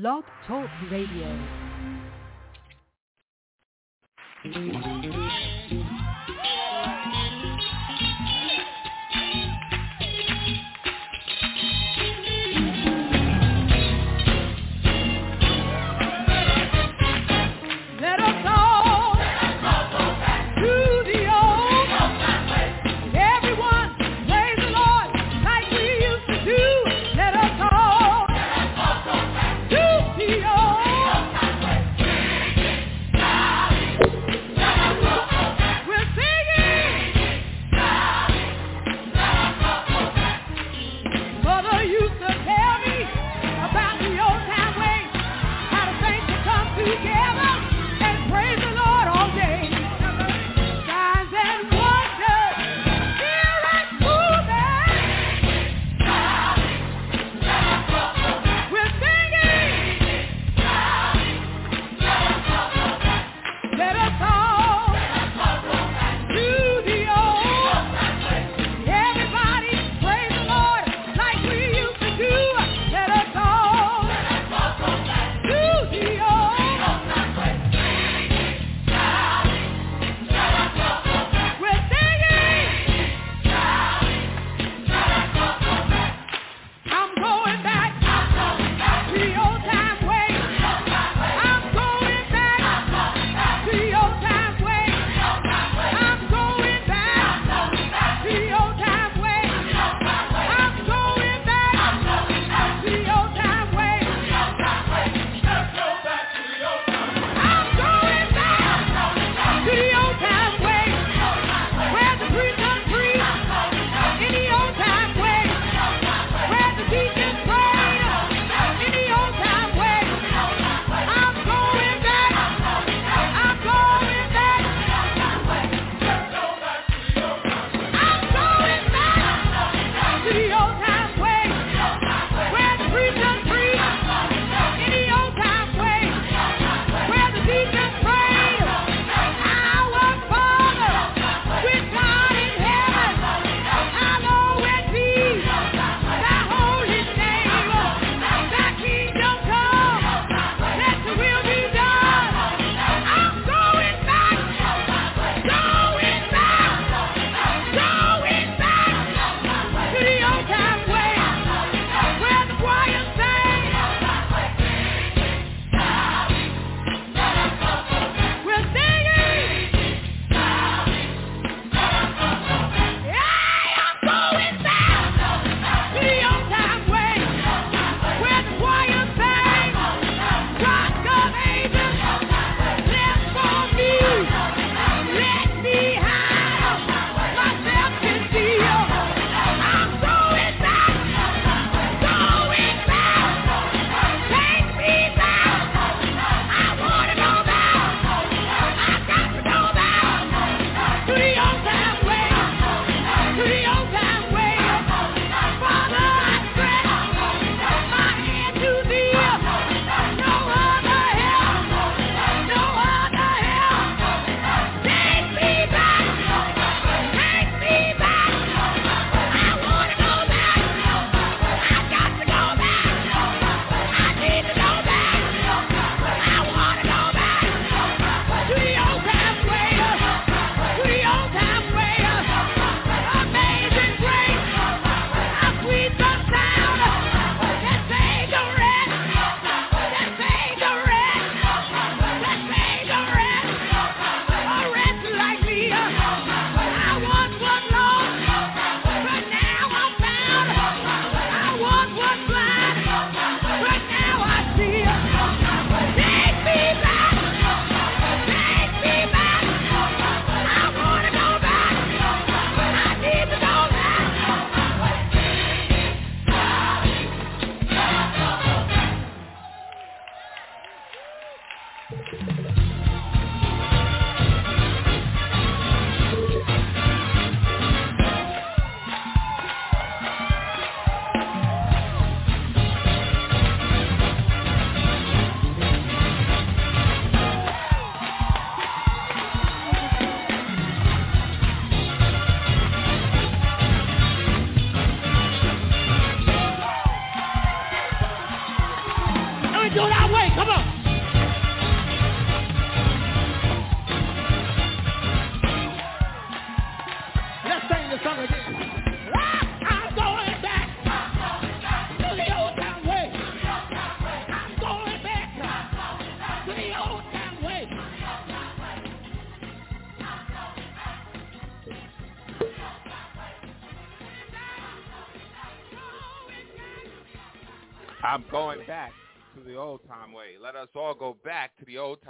Blog Talk Radio.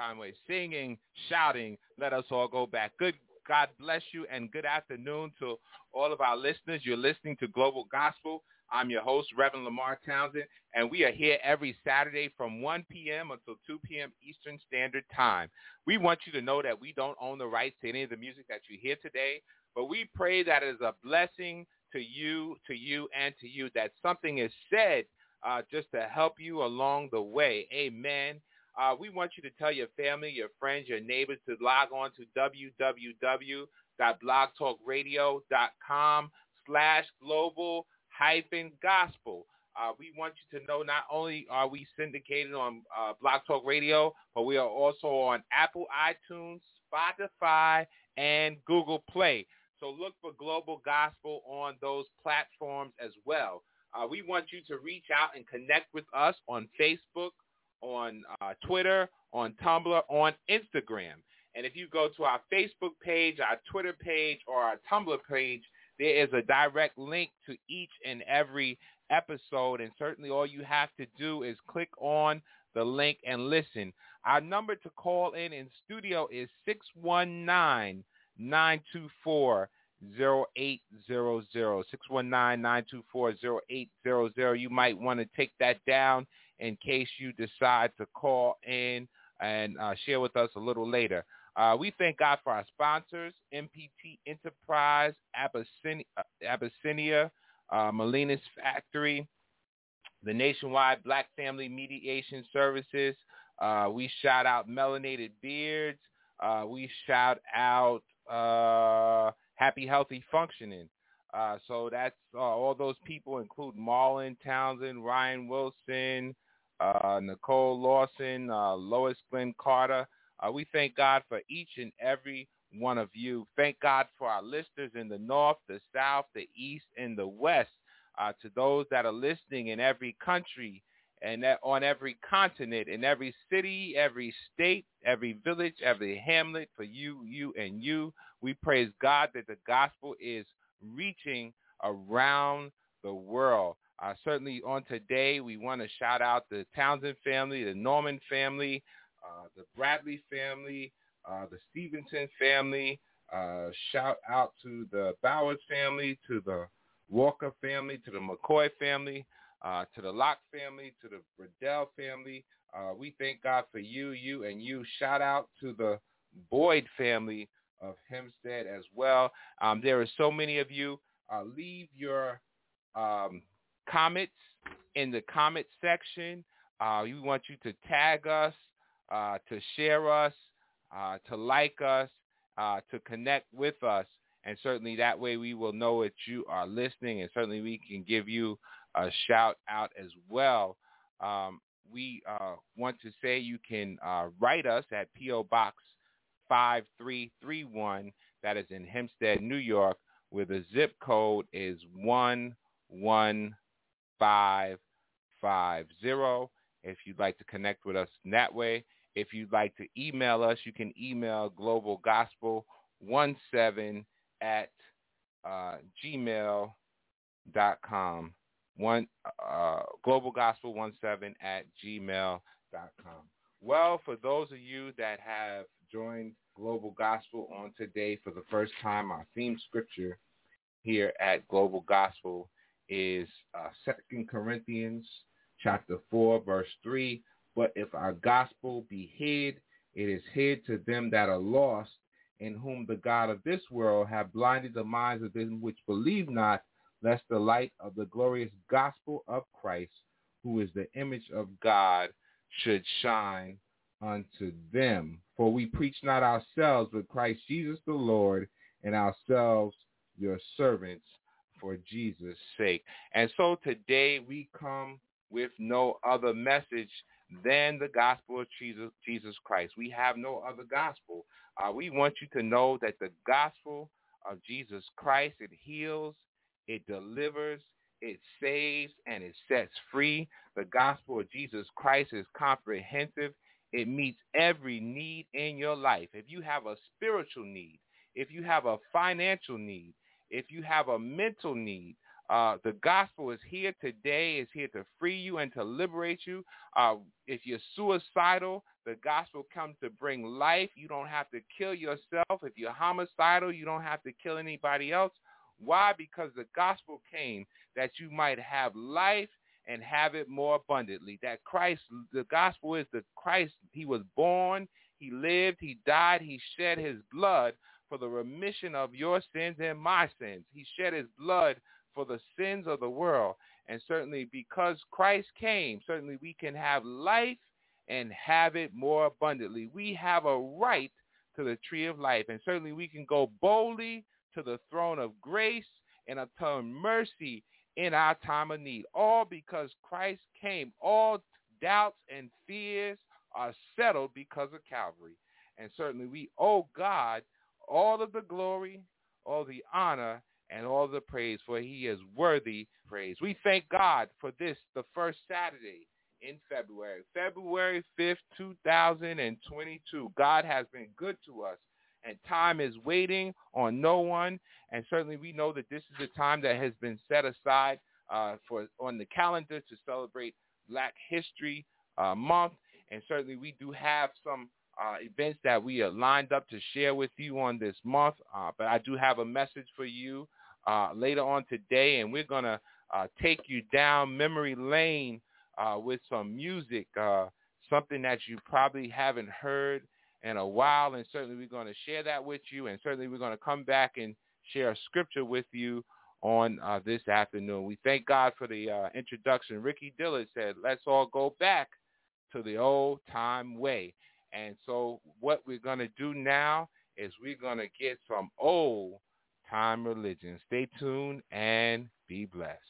To the old time way. Singing, shouting, let us all go back. Good God bless you and good afternoon to all of our listeners. You're listening to Global Gospel. I'm your host, Reverend Lemarr Townsend, and we are here every Saturday from 1 p.m. until 2 p.m. Eastern Standard Time. We want you to know that we don't own the rights to any of the music that you hear today, but we pray that it is a blessing to you, to you, and to you, that something is said uh, just to help you along the way. Amen. Uh, we want you to tell your family, your friends, your neighbors to log on to www.blogtalkradio.com slash global hyphen gospel. Uh, we want you to know not only are we syndicated on uh, Talk Radio, but we are also on Apple iTunes, Spotify, and Google Play. So look for Global Gospel on those platforms as well. Uh, we want you to reach out and connect with us on Facebook, on uh, Twitter, on Tumblr, on Instagram. And if you go to our Facebook page, our Twitter page, or our Tumblr page, there is a direct link to each and every episode. And certainly all you have to do is click on the link and listen. Our number to call in in studio is 619-924 0800 619-924-0800. You might want to take that down in case you decide to call in and uh, share with us a little later. Uh, we thank God for our sponsors, MPT Enterprise, Abyssinia, Abyssinia uh, Molina's Factory, the Nationwide Black Family Mediation Services. Uh, we shout out Melanated Beards. Uh, we shout out uh, Happy Healthy Functioning. Uh, so that's uh, all those people include Marlon Townsend, Ryan Wilson, uh, Nicole Lawson, uh, Lois Glenn Carter. Uh, we thank God for each and every one of you. Thank God for our listeners in the north, the south, the east, and the west. Uh, to those that are listening in every country and on every continent, in every city, every state, every village, every hamlet, for you, you, and you. We praise God that the gospel is reaching around the world. Uh, certainly on today, we want to shout out the Townsend family, the Norman family, uh, the Bradley family, uh, the Stevenson family. Uh, shout out to the Bowers family, to the Walker family, to the McCoy family, uh, to the Locke family, to the Bradell family. Uh, we thank God for you, you, and you. Shout out to the Boyd family of Hempstead as well. Um, there are so many of you. Leave your um, comments in the comment section. Uh, we want you to tag us, uh, to share us, uh, to like us, uh, to connect with us. And certainly that way we will know that you are listening and certainly we can give you a shout out as well. Um, we uh, want to say you can uh, write us at P.O. Box 5331. That is in Hempstead, New York, where the zip code is 11550. If you'd like to connect with us that way. If you'd like to email us, you can email globalgospel17 at uh, gmail.com one uh, globalgospel17 at gmail.com. Well, for those of you that have joined Global Gospel on today for the first time, our theme scripture here at Global Gospel is uh, Corinthians chapter 4, verse 3. But if our gospel be hid, it is hid to them that are lost, in whom the God of this world have blinded the minds of them which believe not, lest the light of the glorious gospel of Christ, who is the image of God, should shine unto them. For we preach not ourselves, but Christ Jesus the Lord, and ourselves your servants for Jesus' sake. And so today we come with no other message than the gospel of Jesus, Jesus Christ. We have no other gospel. Uh, we want you to know that the gospel of Jesus Christ, it heals, it delivers, it saves, and it sets free. The gospel of Jesus Christ is comprehensive. It meets every need in your life. If you have a spiritual need, if you have a financial need, if you have a mental need, uh, the gospel is here today, is here to free you and to liberate you. Uh, if you're suicidal, the gospel comes to bring life. You don't have to kill yourself. If you're homicidal, you don't have to kill anybody else. Why? Because the gospel came that you might have life and have it more abundantly. That Christ, the gospel is the Christ, he was born, he lived, he died, he shed his blood for the remission of your sins and my sins. He shed his blood for the sins of the world. And certainly because Christ came, certainly we can have life and have it more abundantly. We have a right to the tree of life. And certainly we can go boldly to the throne of grace and obtain mercy in our time of need. All because Christ came. All doubts and fears are settled because of Calvary. And certainly we owe God all of the glory, all the honor, and all the praise, for he is worthy praise. We thank God for this, the first Saturday in February, February 5th, 2022. God has been good to us, and time is waiting on no one. And certainly we know that this is a time that has been set aside uh, for on the calendar to celebrate Black History uh, Month. And certainly we do have some uh, events that we are lined up to share with you on this month. Uh, but I do have a message for you uh, later on today, and we're going to uh, take you down memory lane uh, with some music, uh, something that you probably haven't heard in a while, and certainly we're going to share that with you, and certainly we're going to come back and share a scripture with you on uh, this afternoon. We thank God for the uh, introduction. Ricky Dillard said, let's all go back to the old time way. And so what we're going to do now is we're going to get some old time religion. Stay tuned and be blessed.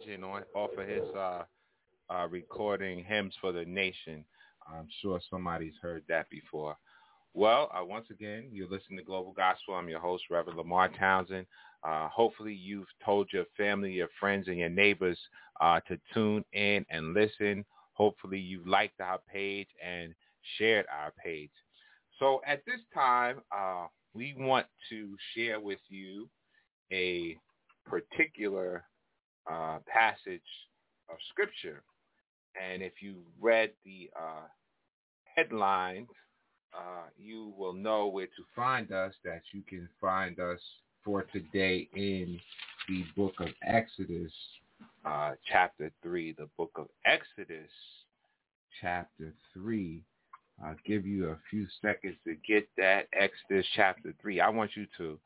Religion, on, off of his uh, uh, recording Hymns for the Nation. I'm sure somebody's heard that before. Well, uh, once again, you're listening to Global Gospel. I'm your host, Reverend Lemarr Townsend. Uh, hopefully you've told your family, your friends, and your neighbors uh, to tune in and listen. Hopefully you've liked our page and shared our page. So at this time, uh, we want to share with you a particular uh, passage of Scripture. And if you read the uh, headlines, uh, you will know where to find us, that you can find us for today in the book of Exodus, uh, chapter 3. The book of Exodus, chapter 3. I'll give you a few seconds to get that. Exodus chapter 3. I want you to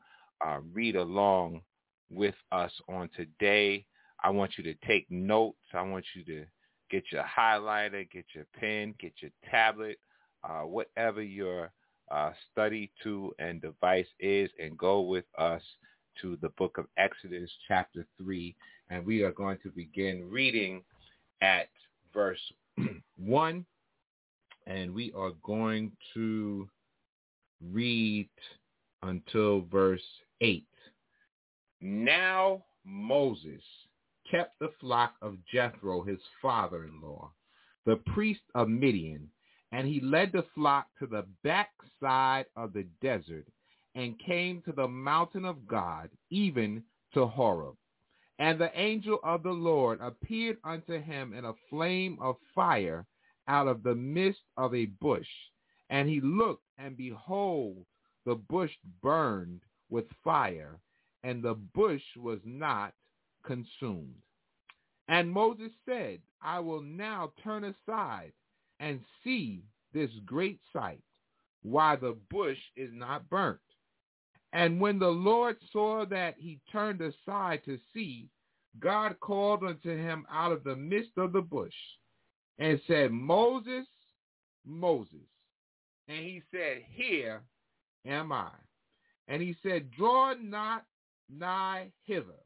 uh, read along with us on today. I want you to take notes. I want you to get your highlighter, get your pen, get your tablet, uh, whatever your uh, study tool and device is, and go with us to the book of Exodus chapter 3. And we are going to begin reading at verse 1 and we are going to read until verse 8. Now Moses kept the flock of Jethro, his father-in-law, the priest of Midian, and he led the flock to the backside of the desert and came to the mountain of God, even to Horeb. And the angel of the Lord appeared unto him in a flame of fire out of the midst of a bush. And he looked, and behold, the bush burned with fire, and the bush was not consumed. And Moses said, I will now turn aside and see this great sight, why the bush is not burnt. And when the Lord saw that he turned aside to see, God called unto him out of the midst of the bush and said, Moses, Moses. And he said, Here am I. And he said, Draw not nigh hither.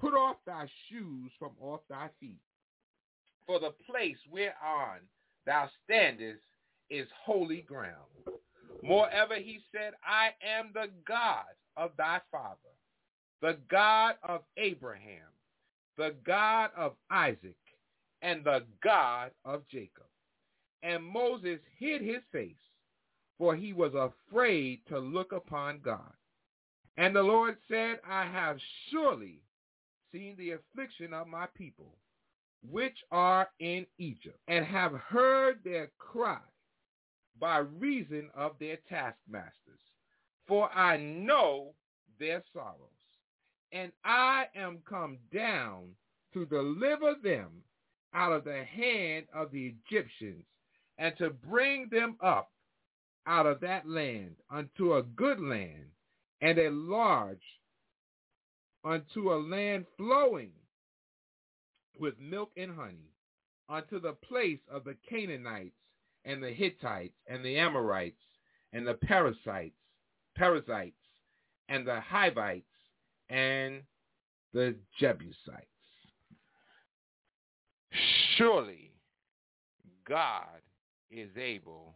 Put off thy shoes from off thy feet. For the place whereon thou standest is holy ground. Moreover, he said, I am the God of thy father, the God of Abraham, the God of Isaac, and the God of Jacob. And Moses hid his face, for he was afraid to look upon God. And the Lord said, I have surely seen the affliction of my people, which are in Egypt, and have heard their cry by reason of their taskmasters. For I know their sorrows, and I am come down to deliver them out of the hand of the Egyptians and to bring them up out of that land unto a good land and a large unto a land flowing with milk and honey unto the place of the Canaanites and the Hittites and the Amorites and the Perizzites, Perizzites and the Hivites and the Jebusites. Surely God is able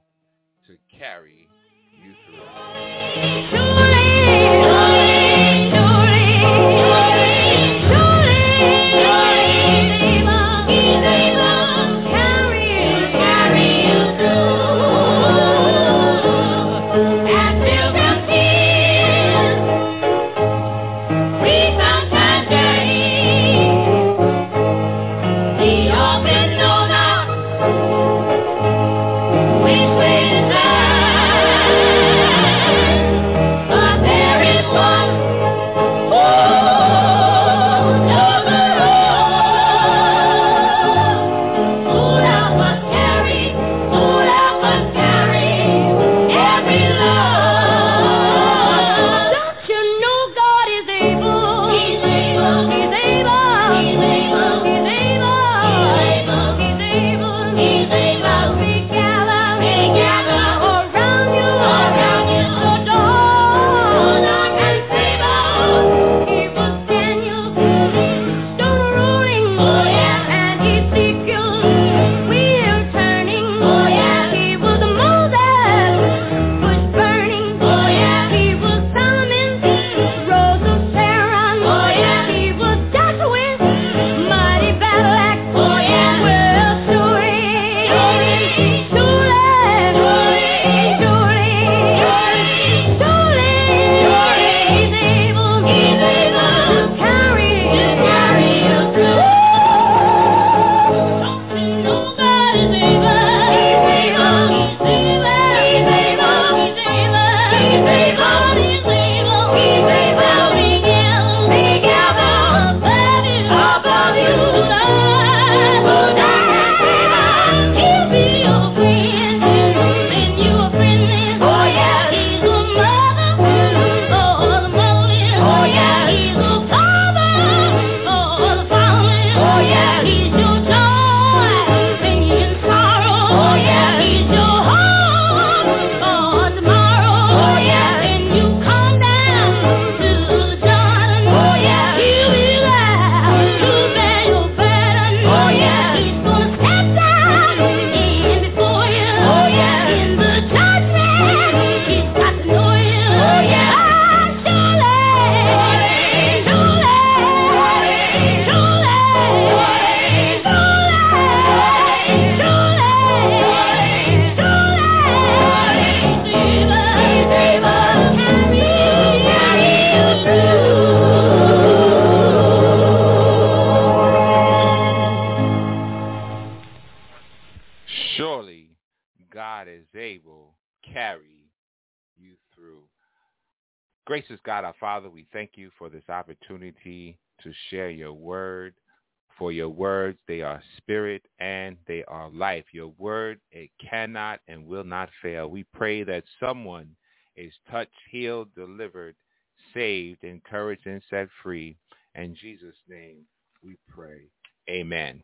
to carry you through. Gracious God, our Father, we thank you for this opportunity to share your word. For your words, they are spirit and they are life. Your word, it cannot and will not fail. We pray that someone is touched, healed, delivered, saved, encouraged, and set free. In Jesus' name we pray. Amen.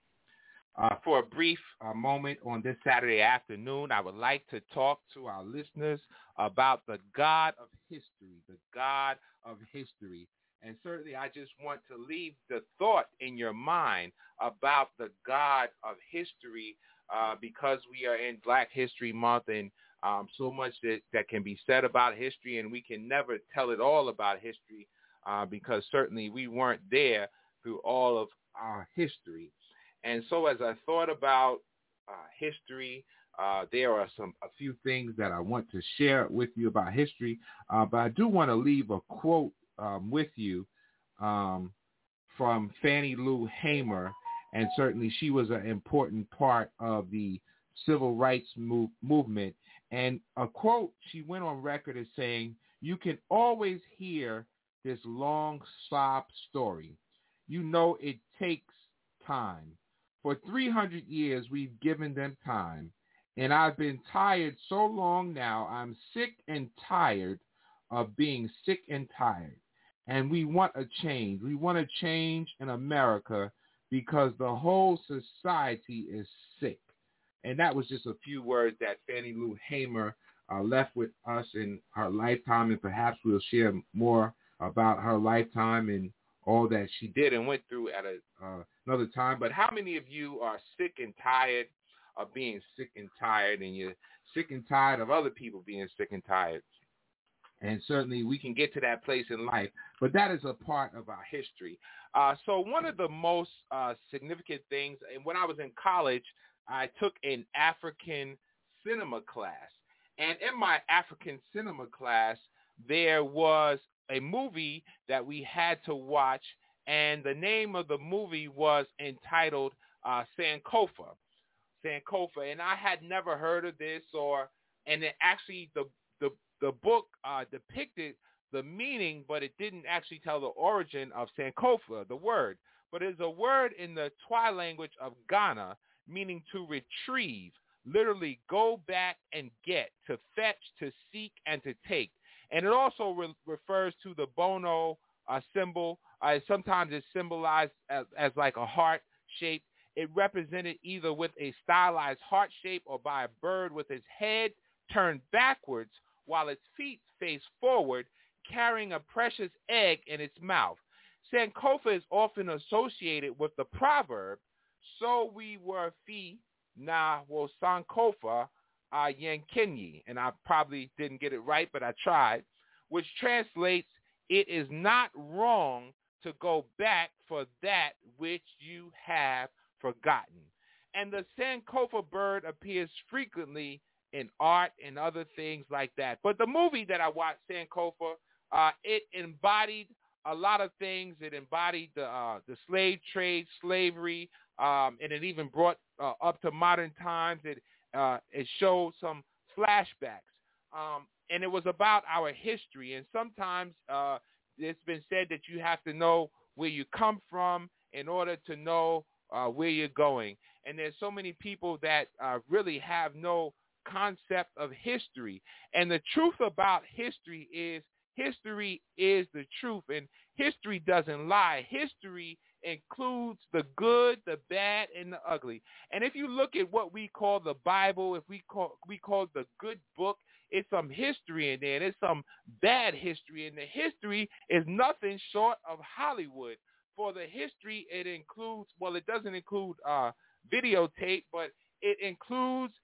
Uh, for a brief uh, moment on this Saturday afternoon, I would like to talk to our listeners about the God of history, the God of history. And certainly I just want to leave the thought in your mind about the God of history uh, because we are in Black History Month and um, so much that, that can be said about history and we can never tell it all about history uh, because certainly we weren't there through all of our history. And so as I thought about uh, history, uh, there are some a few things that I want to share with you about history, uh, but I do want to leave a quote um, with you um, from Fannie Lou Hamer, and certainly she was an important part of the civil rights move, movement. And a quote she went on record as saying, "You can always hear this long sob story. You know it takes time." For 300 years, we've given them time. And I've been tired so long now, I'm sick and tired of being sick and tired. And we want a change. We want a change in America because the whole society is sick. And that was just a few words that Fannie Lou Hamer uh, left with us in her lifetime. And perhaps we'll share more about her lifetime and all that she did and went through at a, uh, another time. But how many of you are sick and tired of being sick and tired and you're sick and tired of other people being sick and tired? And certainly we can get to that place in life, but that is a part of our history. Uh, so one of the most uh, significant things, and when I was in college, I took an African cinema class. And in my African cinema class, there was a movie that we had to watch, and the name of the movie was entitled uh, Sankofa. Sankofa, and I had never heard of this, or and it actually the the the book uh, depicted the meaning, but it didn't actually tell the origin of Sankofa, the word. But it's a word in the Twi language of Ghana, meaning to retrieve, literally go back and get, to fetch, to seek, and to take. And it also re- refers to the Bono uh, symbol. Uh, sometimes it's symbolized as, as like a heart shape. It represented either with a stylized heart shape or by a bird with its head turned backwards while its feet face forward, carrying a precious egg in its mouth. Sankofa is often associated with the proverb, so we were fi na wo Sankofa uh, Yankenyi, and I probably didn't get it right, but I tried, which translates, it is not wrong to go back for that which you have forgotten. And the Sankofa bird appears frequently in art and other things like that. But the movie that I watched, Sankofa, uh, it embodied a lot of things. It embodied the uh, the slave trade, slavery, um, and it even brought uh, up to modern times. It uh, it showed some flashbacks. Um, and it was about our history. And sometimes uh, it's been said that you have to know where you come from in order to know uh, where you're going. And there's so many people that uh, really have no concept of history. And the truth about history is history is the truth. And history doesn't lie. History includes the good, the bad, and the ugly. And if you look at what we call the Bible, if we call we call the good book, it's some history in there. There's some bad history, and the history is nothing short of Hollywood. For the history, it includes well, it doesn't include uh, videotape, but it includes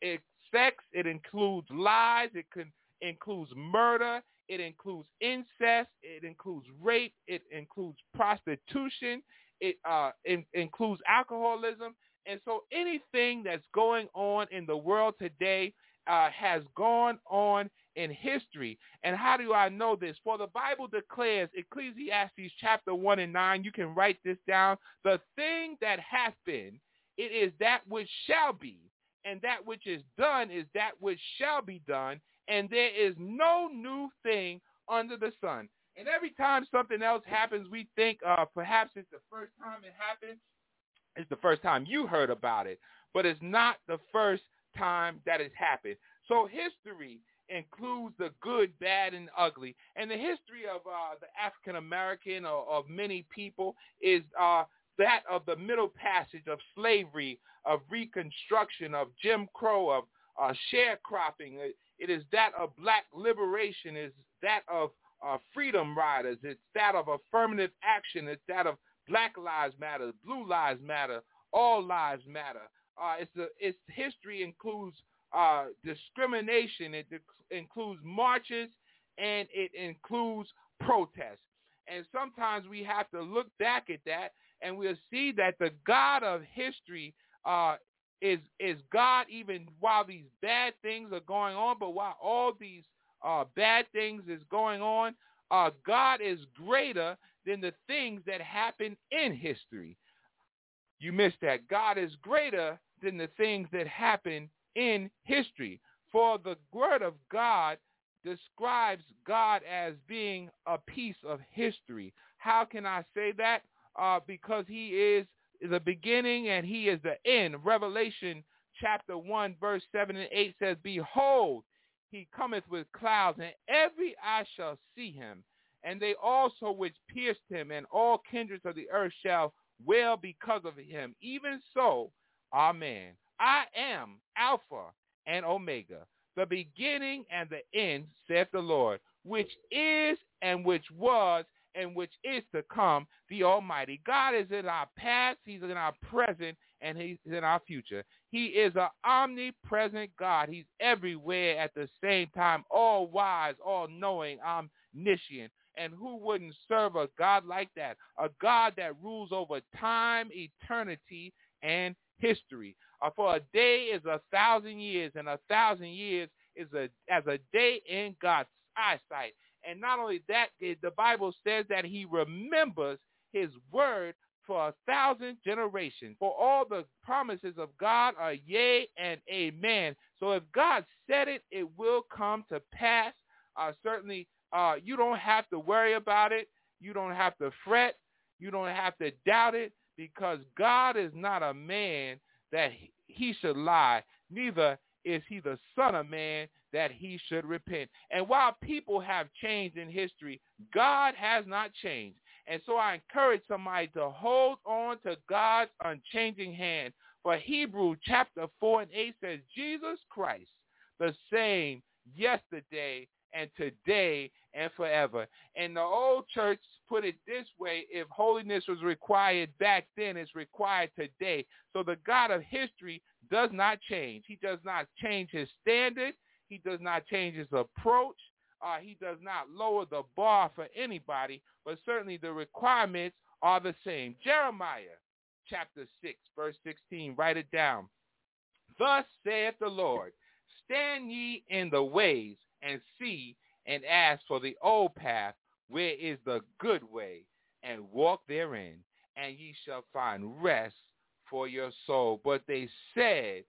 sex, it includes lies, it can includes murder, it includes incest, it includes rape, it includes prostitution, it uh, in, includes alcoholism. And so anything that's going on in the world today uh, has gone on in history. And how do I know this? For the Bible declares, Ecclesiastes chapter 1 and 9, you can write this down. The thing that hath been, it is that which shall be, and that which is done is that which shall be done, and there is no new thing under the sun. And every time something else happens, we think uh, perhaps it's the first time it happened. It's the first time you heard about it, but it's not the first time that it's happened. So history includes the good, bad, and ugly. And the history of uh, the African American or of many people is uh, that of the middle passage of slavery, of reconstruction, of Jim Crow, of uh, sharecropping. It, it is that of black liberation. It is that of uh, freedom riders. It's that of affirmative action. It's that of Black Lives Matter, Blue Lives Matter, All Lives Matter. Uh, it's the its history includes uh, discrimination. It de- includes marches and it includes protests. And sometimes we have to look back at that and we'll see that the God of history uh, is is God even while these bad things are going on, but while all these uh, bad things is going on, uh, God is greater than the things that happen in history. You missed that. God is greater than the things that happen in history. For the word of God describes God as being a piece of history. How can I say that? Uh, because he is the beginning and he is the end. Revelation chapter 1 verse 7 and 8 says, Behold, he cometh with clouds, and every eye shall see him, and they also which pierced him, and all kindreds of the earth shall wail because of him. Even so, Amen. I am Alpha and Omega, the beginning and the end, saith the Lord, which is and which was and which is to come, the Almighty. God is in our past, he's in our present, and he's in our future. He is an omnipresent God. He's everywhere at the same time, all wise, all knowing, omniscient. And who wouldn't serve a God like that? A God that rules over time, eternity, and history. Uh, for a day is a thousand years, and a thousand years is a, as a day in God's eyesight. And not only that, the Bible says that he remembers his word for a thousand generations. For all the promises of God are yea and amen. So if God said it, it will come to pass. Uh, certainly, uh, you don't have to worry about it. You don't have to fret. You don't have to doubt it because God is not a man that he should lie. Neither is he the son of man that he should repent. And while people have changed in history, God has not changed. And so I encourage somebody to hold on to God's unchanging hand. For Hebrew chapter 4 and 8 says, Jesus Christ, the same yesterday and today and forever. And the old church put it this way, if holiness was required back then, it's required today. So the God of history does not change. He does not change his standard. He does not change his approach. Uh, he does not lower the bar for anybody, but certainly the requirements are the same. Jeremiah chapter 6, verse 16, write it down. Thus saith the Lord, stand ye in the ways and see and ask for the old path, where is the good way, and walk therein, and ye shall find rest for your soul. But they said,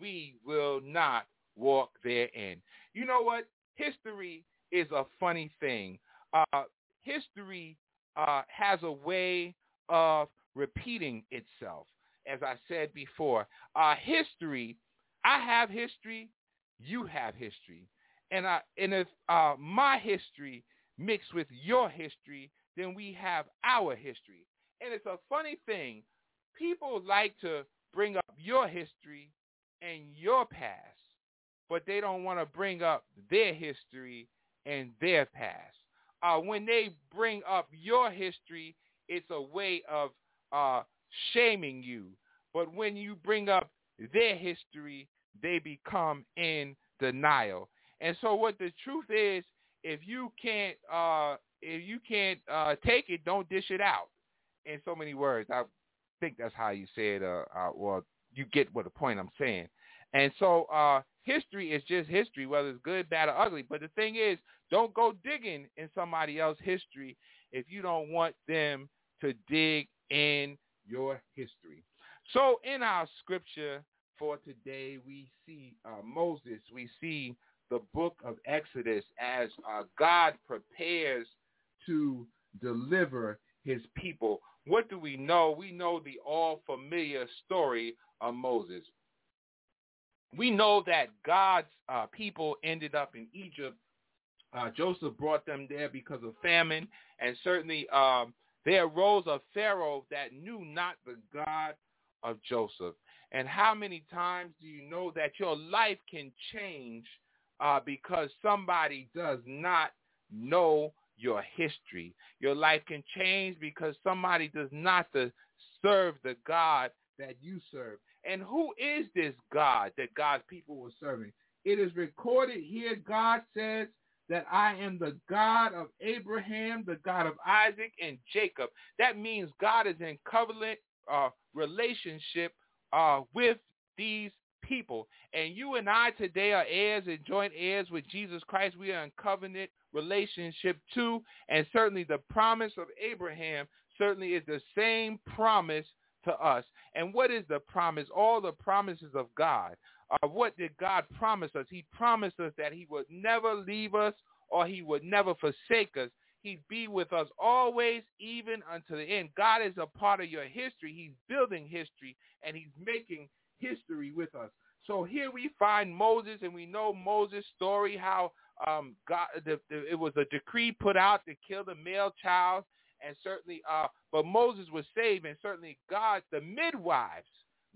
we will not walk therein. You know what? History is a funny thing. Uh, history uh, has a way of repeating itself. As I said before, uh, history, I have history, you have history. And, I, and if uh, my history mixed with your history, then we have our history. And it's a funny thing. People like to bring up your history and your past, but they don't want to bring up their history and their past. Uh, when they bring up your history, it's a way of uh, shaming you. But when you bring up their history, they become in denial. And so what the truth is, if you can't uh, if you can't uh, take it, don't dish it out. In so many words, I think that's how you say it. Uh, uh, well, you get what the point I'm saying. And so uh, history is just history, whether it's good, bad, or ugly. But the thing is, don't go digging in somebody else's history if you don't want them to dig in your history. So in our scripture for today, we see uh, Moses, we see the book of Exodus as uh, God prepares to deliver his people. What do we know? We know the all familiar story of Moses. We know that God's uh, people ended up in Egypt. Uh, Joseph brought them there because of famine, and certainly um, there arose a Pharaoh that knew not the God of Joseph. And how many times do you know that your life can change uh, because somebody does not know your history? Your life can change because somebody does not serve the God that you serve. And who is this God that God's people were serving? It is recorded here, God says that I am the God of Abraham, the God of Isaac and Jacob. That means God is in covenant uh, relationship uh, with these people. And you and I today are heirs and joint heirs with Jesus Christ. We are in covenant relationship too. And certainly the promise of Abraham certainly is the same promise to us. And what is the promise? All the promises of God. Uh, what did God promise us? He promised us that he would never leave us or he would never forsake us. He'd be with us always, even unto the end. God is a part of your history. He's building history, and he's making history with us. So here we find Moses, and we know Moses' story, how um, God, the, the, it was a decree put out to kill the male child, and certainly, uh, but Moses was saved, and certainly God's the midwives,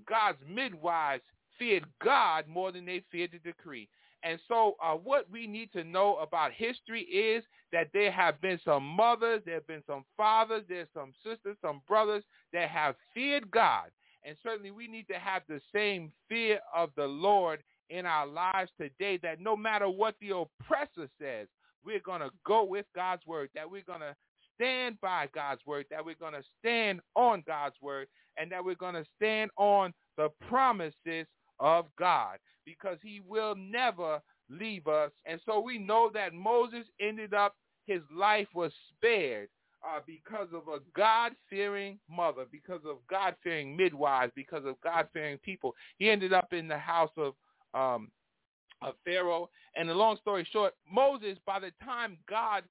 God's midwives feared God more than they feared the decree. And so uh, what we need to know about history is that there have been some mothers, there have been some fathers, there's some sisters, some brothers that have feared God. And certainly we need to have the same fear of the Lord in our lives today that no matter what the oppressor says, we're going to go with God's word, that we're going to stand by God's word, that we're going to stand on God's word, and that we're going to stand on the promises of God because he will never leave us. And so we know that Moses ended up, his life was spared uh, because of a God-fearing mother, because of God-fearing midwives, because of God-fearing people. He ended up in the house of, um, of Pharaoh. And the long story short, Moses, by the time God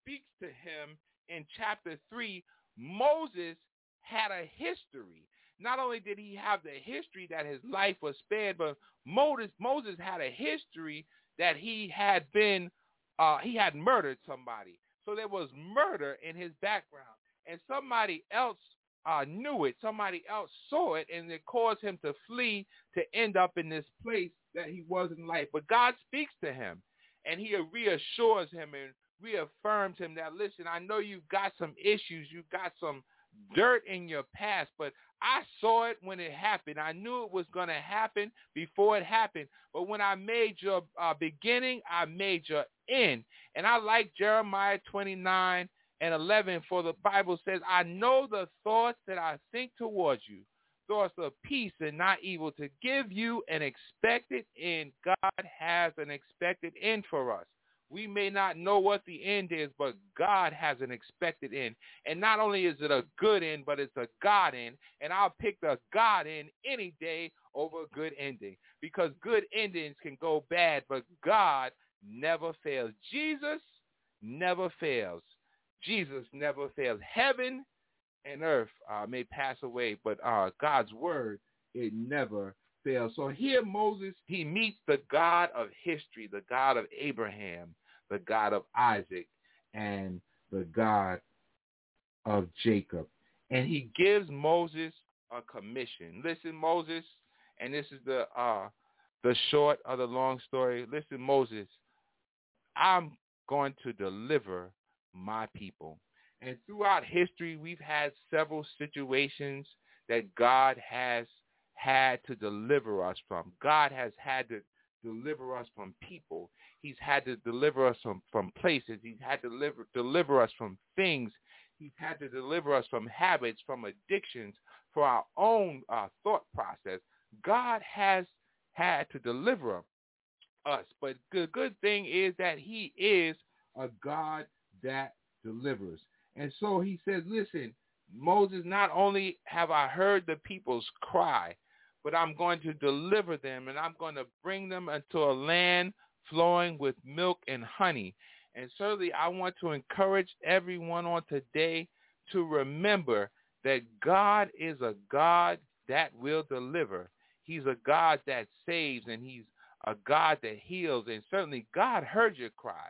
speaks to him in chapter 3, Moses had a history not only did he have the history that his life was spared, but Moses, Moses had a history that he had been, uh, he had murdered somebody. So there was murder in his background. And somebody else uh, knew it. Somebody else saw it, and it caused him to flee to end up in this place that he was in life. But God speaks to him, and he reassures him and reaffirms him that, listen, I know you've got some issues. You've got some dirt in your past, but I saw it when it happened. I knew it was going to happen before it happened. But when I made your uh, beginning, I made your end. And I like Jeremiah 29 and 11, for the Bible says, I know the thoughts that I think towards you, thoughts of peace and not evil, to give you an expected end. God has an expected end for us. We may not know what the end is, but God has an expected end. And not only is it a good end, but it's a God end. And I'll pick the God end any day over a good ending because good endings can go bad, but God never fails. Jesus never fails. Jesus never fails. Heaven and earth uh, may pass away, but uh, God's word, it never fails. So here Moses, he meets the God of history, the God of Abraham, the God of Isaac, and the God of Jacob. And he gives Moses a commission. Listen, Moses, and this is the uh, the short of the long story. Listen, Moses, I'm going to deliver my people. And throughout history, we've had several situations that God has had to deliver us from. God has had to deliver us from people. He's had to deliver us from, from places. He's had to deliver, deliver us from things. He's had to deliver us from habits, from addictions, for our own uh, thought process. God has had to deliver us. But the good thing is that he is a God that delivers. And so he says, listen, Moses, not only have I heard the people's cry, but I'm going to deliver them and I'm going to bring them into a land flowing with milk and honey. And certainly I want to encourage everyone on today to remember that God is a God that will deliver. He's a God that saves and he's a God that heals. And certainly God heard your cry.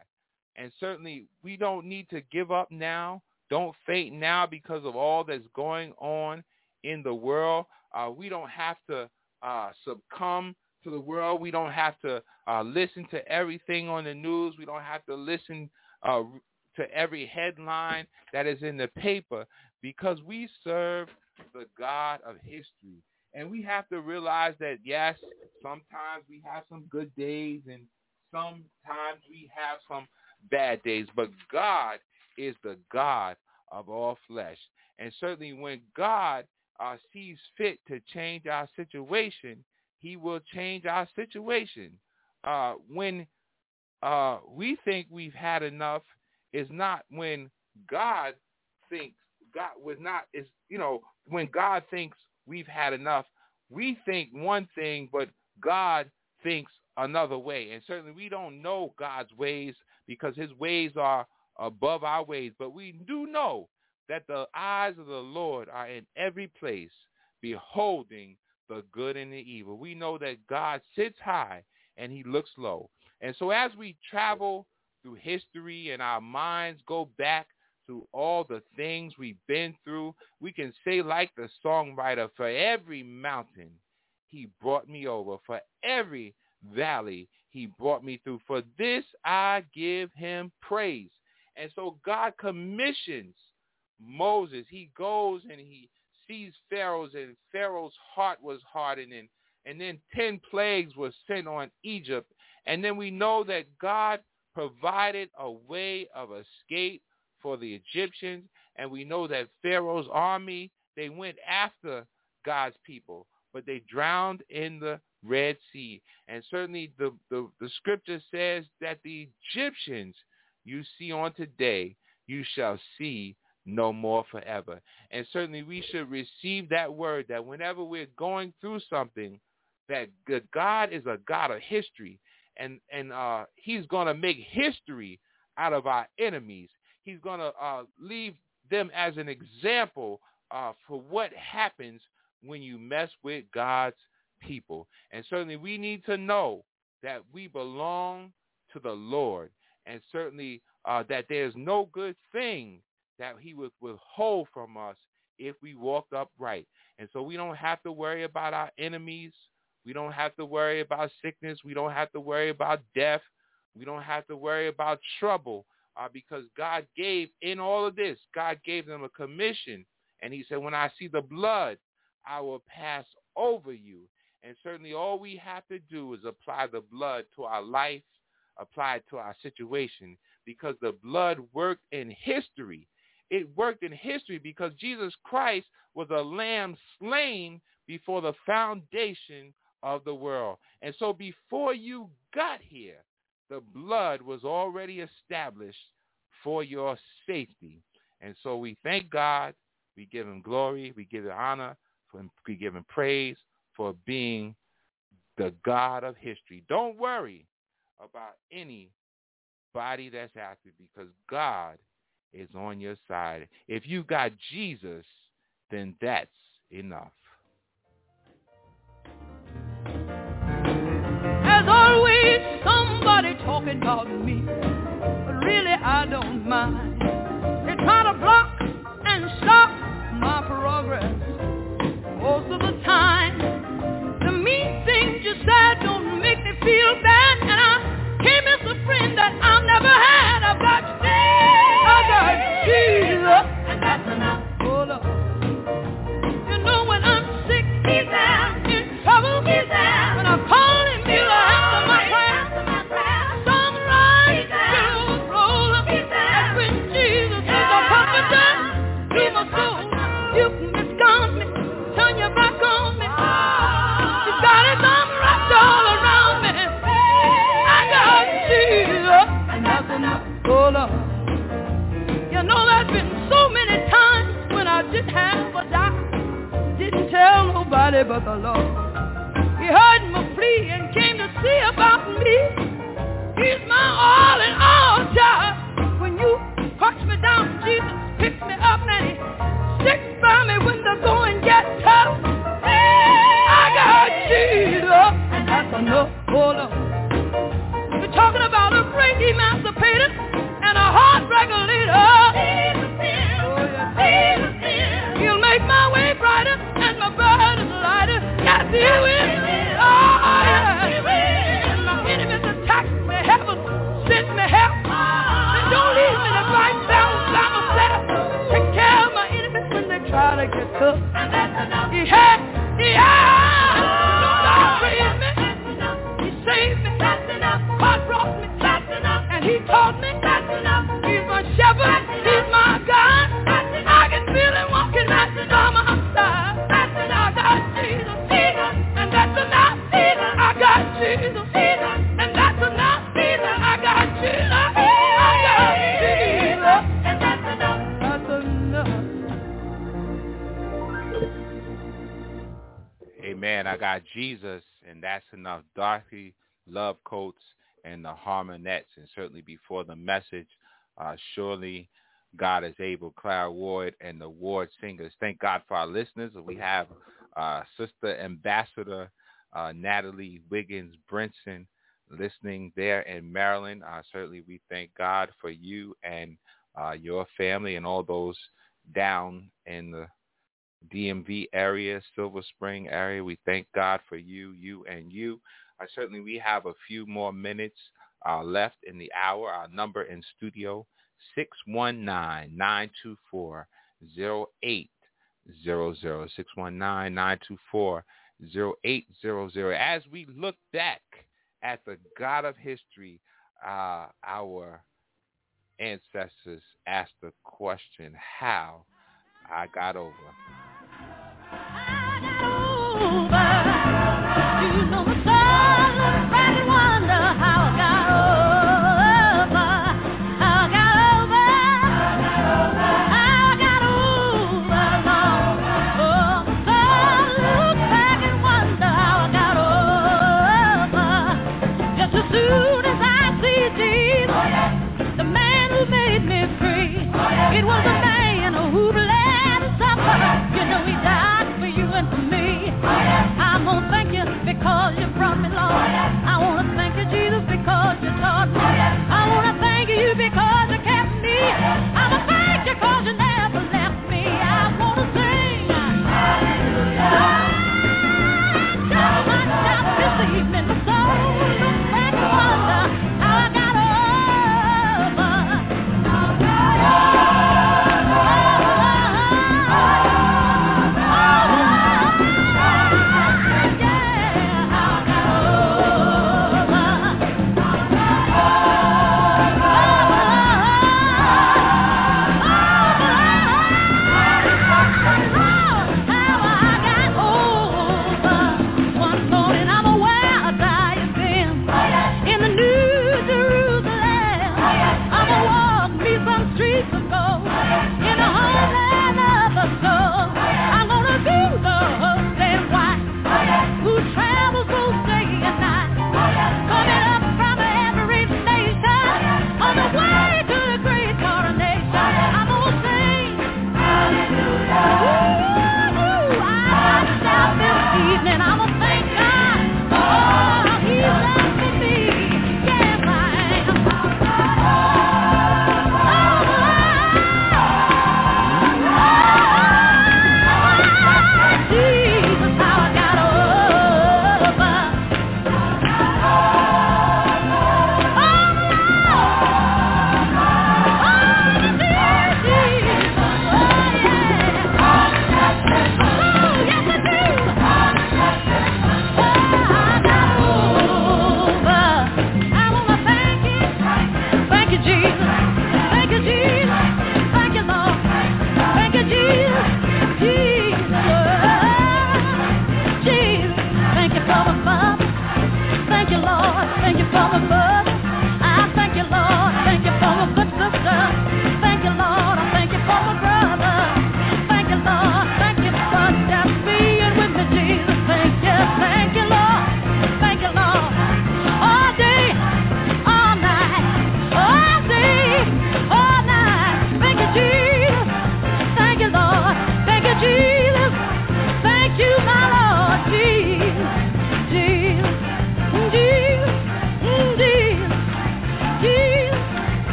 And certainly we don't need to give up now. Don't faint now because of all that's going on in the world. Uh, we don't have to uh, succumb to the world. We don't have to uh, listen to everything on the news. We don't have to listen uh, to every headline that is in the paper because we serve the God of history. And we have to realize that, yes, sometimes we have some good days and sometimes we have some bad days, but God is the God of all flesh. And certainly when God uh, sees fit to change our situation, he will change our situation. Uh, when uh, we think we've had enough is not when God thinks God was not is you know when God thinks we've had enough. We think one thing, but God thinks another way. And certainly we don't know God's ways because his ways are above our ways. But we do know that the eyes of the Lord are in every place, beholding the good and the evil. We know that God sits high and he looks low. And so as we travel through history and our minds go back to all the things we've been through, we can say like the songwriter, for every mountain he brought me over, for every valley he brought me through. For this I give him praise. And so God commissions Moses. He goes and he sees Pharaoh's and Pharaoh's heart was hardened and, and then 10 plagues were sent on Egypt. And then we know that God provided a way of escape for the Egyptians. And we know that Pharaoh's army, they went after God's people, but they drowned in the Red Sea. And certainly the, the, the scripture says that the Egyptians you see on today, you shall see no more forever. And certainly we should receive that word that whenever we're going through something, that God is a God of history. And, and uh, he's going to make history out of our enemies. He's going to uh, leave them as an example uh, for what happens when you mess with God's people. And certainly we need to know that we belong to the Lord and certainly uh, that there's no good thing that he would withhold from us if we walked upright. And so we don't have to worry about our enemies. We don't have to worry about sickness. We don't have to worry about death. We don't have to worry about trouble uh, because God gave in all of this, God gave them a commission. And he said, when I see the blood, I will pass over you. And certainly all we have to do is apply the blood to our life, apply it to our situation, because the blood worked in history. It worked in history because Jesus Christ was a lamb slain before the foundation of the world. And so before you got here, the blood was already established for your safety. And so we thank God. We give him glory. We give him honor. We give him praise for being the God of history. Don't worry about anybody that's after because God is on your side. If you got Jesus, then that's enough. There's always somebody talking about me, but really I don't mind. They try to block and stop my progress but the Lord. And he taught me. He's my shepherd. He's my God. I can feel him walking right by my side. I got Jesus. And that's enough. That's enough. That's enough. Amen. I got Jesus, and that's enough. Dorothy Love Coates and the Harmonettes, and certainly before the message, uh, surely God is able. Clara Ward and the Ward Singers. Thank God for our listeners. We have uh, Sister Ambassador uh, Natalie Wiggins Brinson listening there in Maryland. Uh, certainly, we thank God for you and uh, your family and all those down in the DMV area, Silver Spring area. We thank God for you, you, and you. Uh, certainly, we have a few more minutes uh, left in the hour. Our number in studio, 619-924-0800. 619-924-0800. As we look back at the God of history, uh, our ancestors asked the question, how I got over.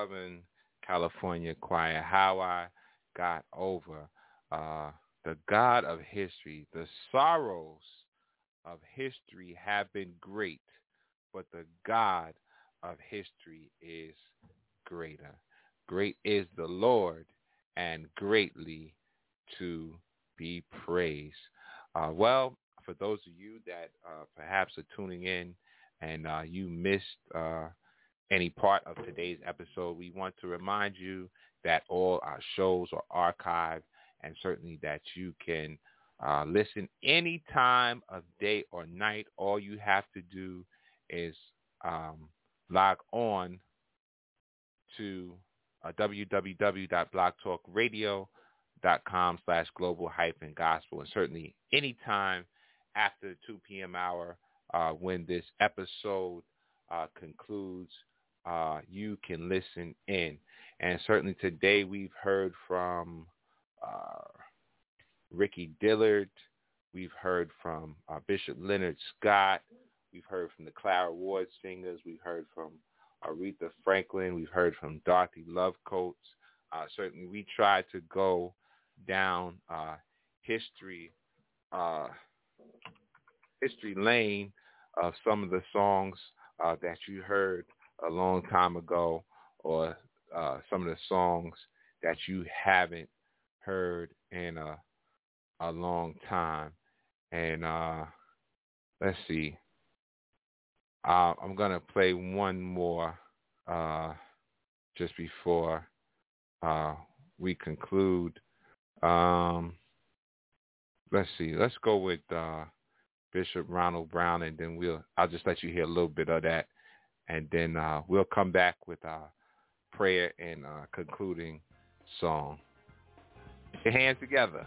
Southern California Choir, How I Got Over. Uh, the God of history, the sorrows of history have been great, but the God of history is greater. Great is the Lord and greatly to be praised. Uh, well, for those of you that uh, perhaps are tuning in and uh, you missed uh, any part of today's episode, we want to remind you that all our shows are archived and certainly that you can uh, listen any time of day or night. All you have to do is um, log on to uh, www.blogtalkradio.com slash global hyphen gospel. And certainly any time after the 2 p.m. hour uh, when this episode uh, concludes, uh, you can listen in. And certainly today we've heard from uh, Ricky Dillard. We've heard from uh, Bishop Leonard Scott. We've heard from the Clara Ward singers. We've heard from Aretha Franklin. We've heard from Dorothy Love Coates. Uh, certainly, we tried to go down uh, history uh, history lane of some of the songs uh, that you heard a long time ago, or uh, some of the songs that you haven't heard in a a long time. And uh, let's see. Uh, I'm gonna play one more uh, just before uh, we conclude. Um, let's see. Let's go with uh, Bishop Ronald Brown, and then we'll. I'll just let you hear a little bit of that, and then uh, we'll come back with our prayer and uh, concluding song. Your hands together.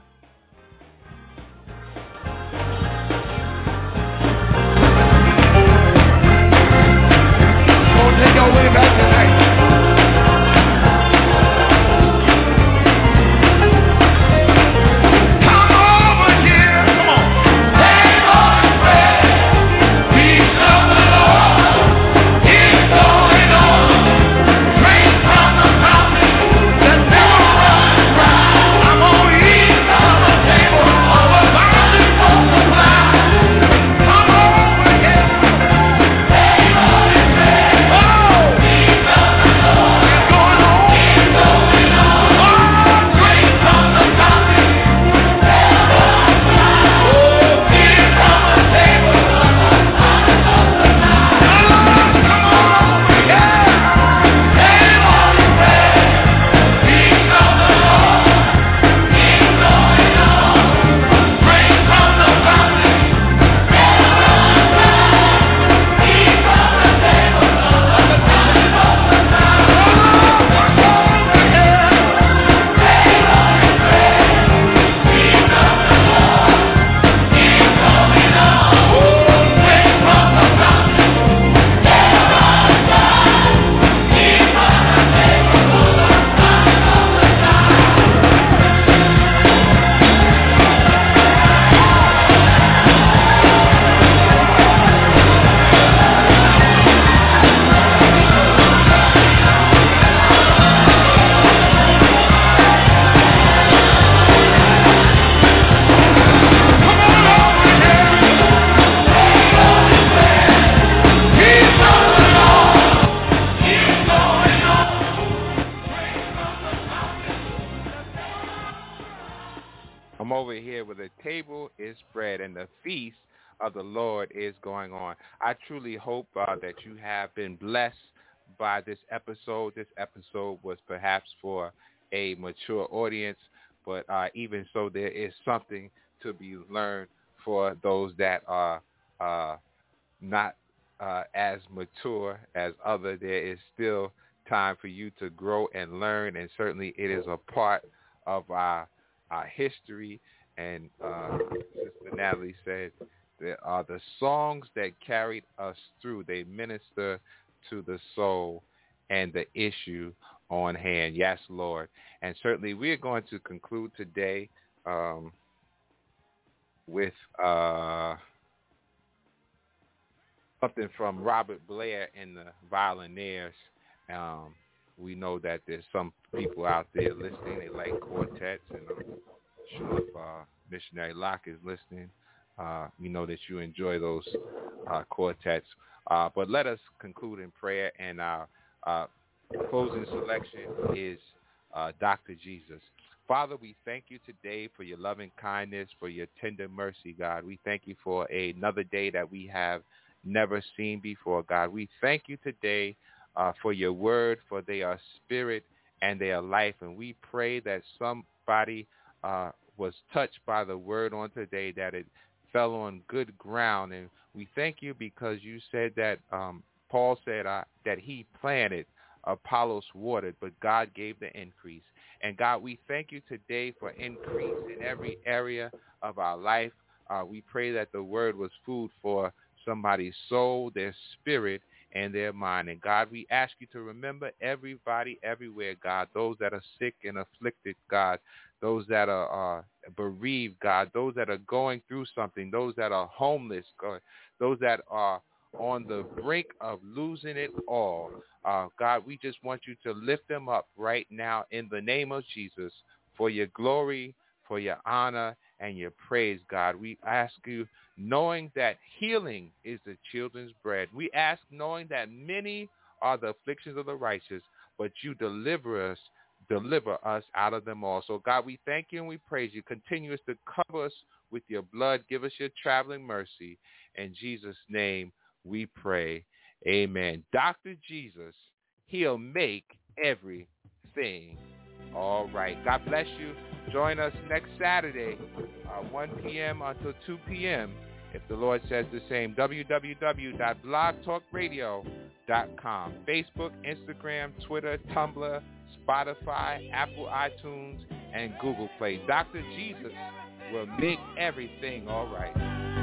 Truly hope uh, that you have been blessed by this episode. This episode was perhaps for a mature audience, but uh, even so, there is something to be learned for those that are uh, not uh, as mature as other. There is still time for you to grow and learn, and certainly it is a part of our, our history. And uh, Sister Natalie said there are the songs that carried us through. They minister to the soul and the issue on hand. Yes, Lord. And certainly we are going to conclude today um, with uh, something from Robert Blair and the Violinaires. Um, we know that there's some people out there listening. They like quartets, and I'm sure if uh, Missionary Locke is listening, uh, we know that you enjoy those uh, quartets. Uh, but let us conclude in prayer, and our uh, closing selection is uh, Dr. Jesus. Father, we thank you today for your loving kindness, for your tender mercy, God. We thank you for another day that we have never seen before, God. We thank you today uh, for your word, for they are spirit and they are life. And we pray that somebody uh, was touched by the word on today, that it fell on good ground. And we thank you because you said that um, Paul said uh, that he planted, Apollos watered, but God gave the increase. And God, we thank you today for increase in every area of our life. Uh, we pray that the word was food for somebody's soul, their spirit, and their mind. And God, we ask you to remember everybody everywhere, God, those that are sick and afflicted, God, those that are uh, bereaved, God, those that are going through something, those that are homeless, God, those that are on the brink of losing it all. Uh, God, we just want you to lift them up right now in the name of Jesus for your glory, for your honor, and your praise, God. We ask you, knowing that healing is the children's bread. We ask knowing that many are the afflictions of the righteous, but you deliver us, deliver us out of them all. So God, we thank you and we praise you. Continue to cover us with your blood. Give us your traveling mercy. In Jesus' name we pray. Amen. Dr. Jesus, he'll make everything all right. God bless you. Join us next Saturday, uh, 1 p.m. until 2 p.m. If the Lord says the same, www.blogtalkradio.com. Facebook, Instagram, Twitter, Tumblr, Spotify, Apple iTunes, and Google Play. Dr. Jesus will make everything all right.